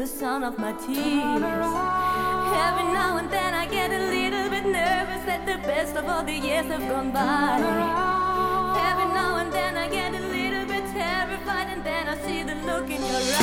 the sound of my tears. Every now and then I get a little bit nervous that the best of all the years have gone by. Every now and then I get a little bit terrified, and then I see the look in your eyes.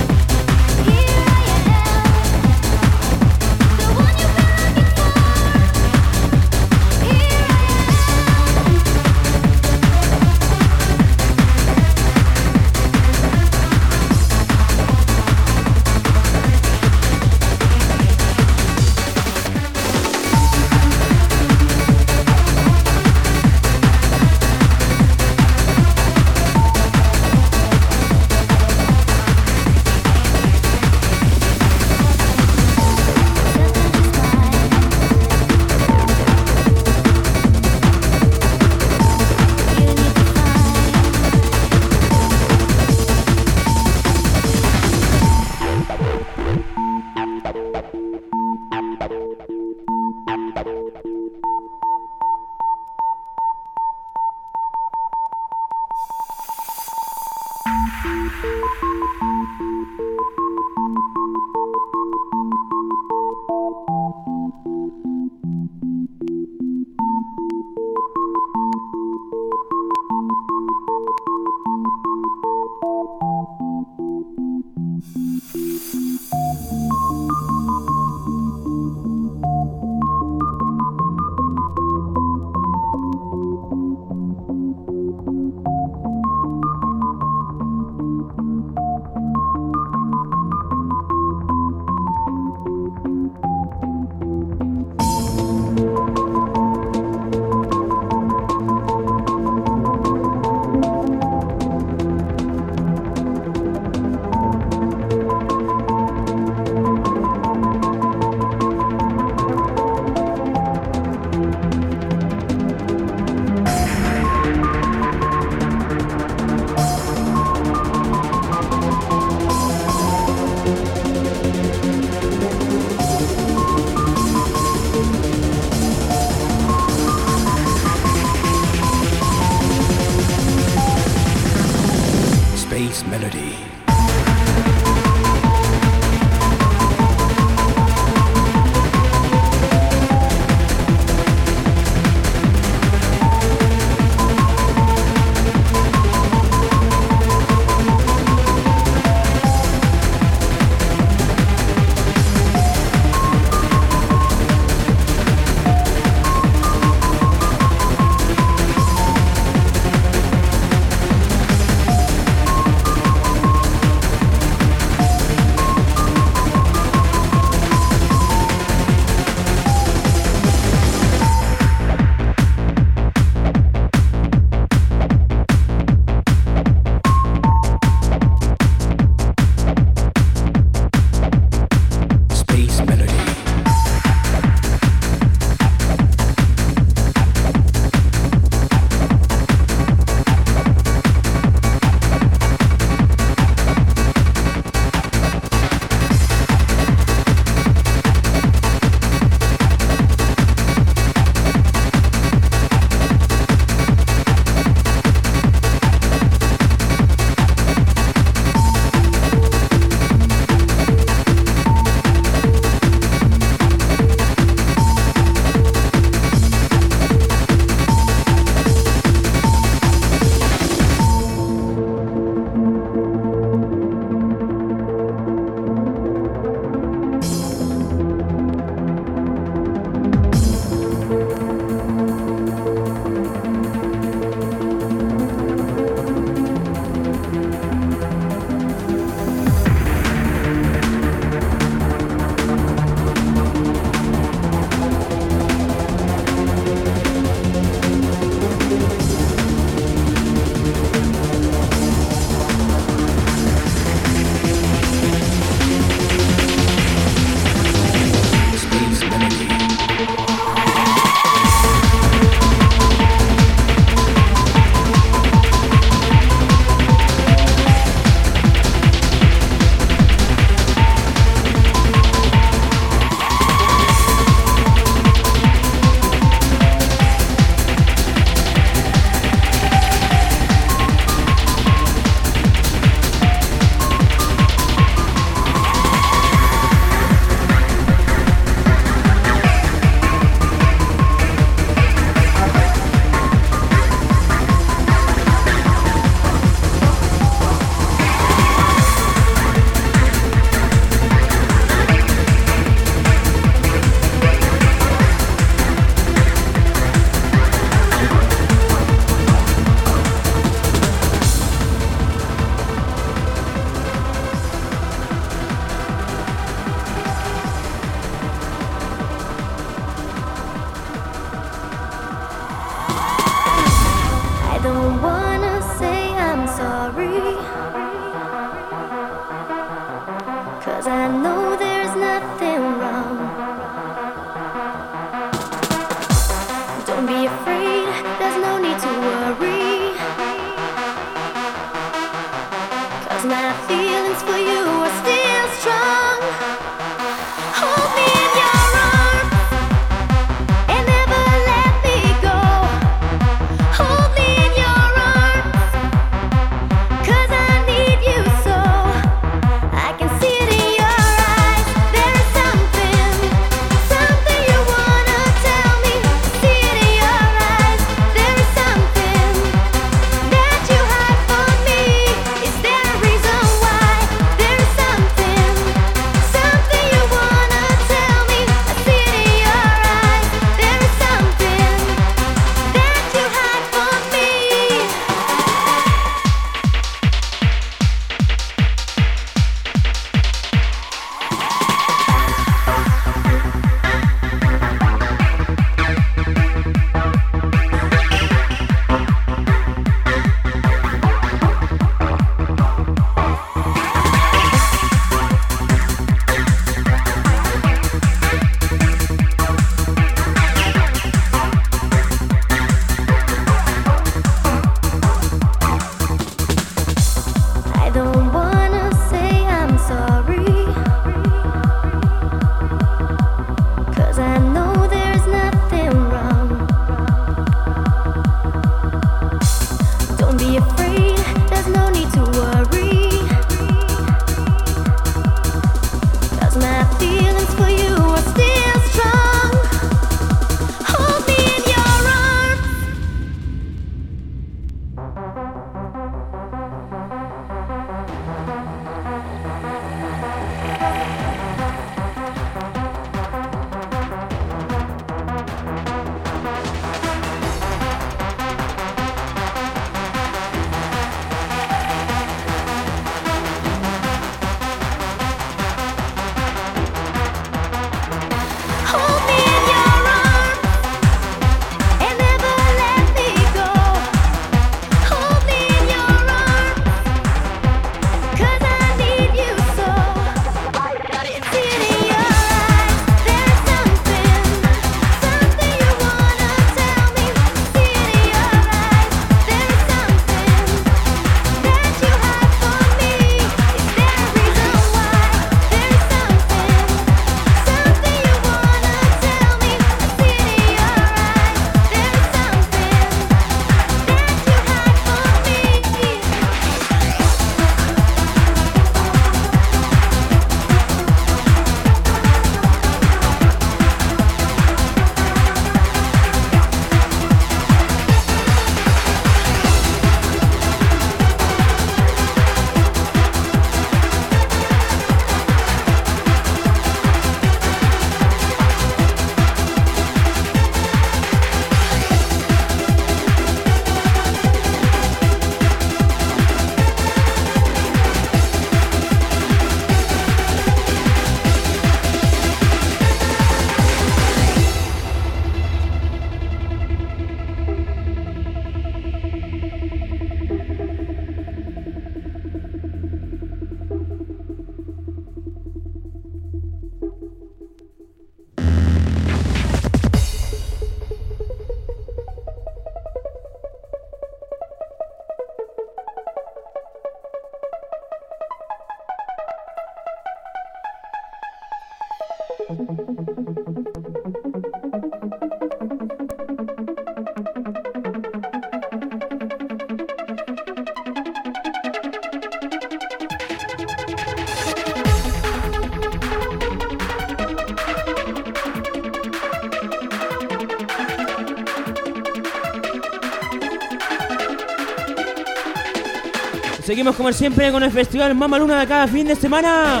como siempre con el festival Mama Luna de cada fin de semana.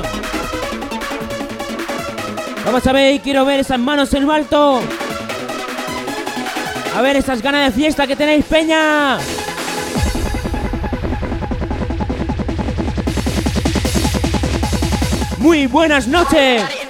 Vamos a ver, quiero ver esas manos en lo alto. A ver esas ganas de fiesta que tenéis, Peña. Muy buenas noches.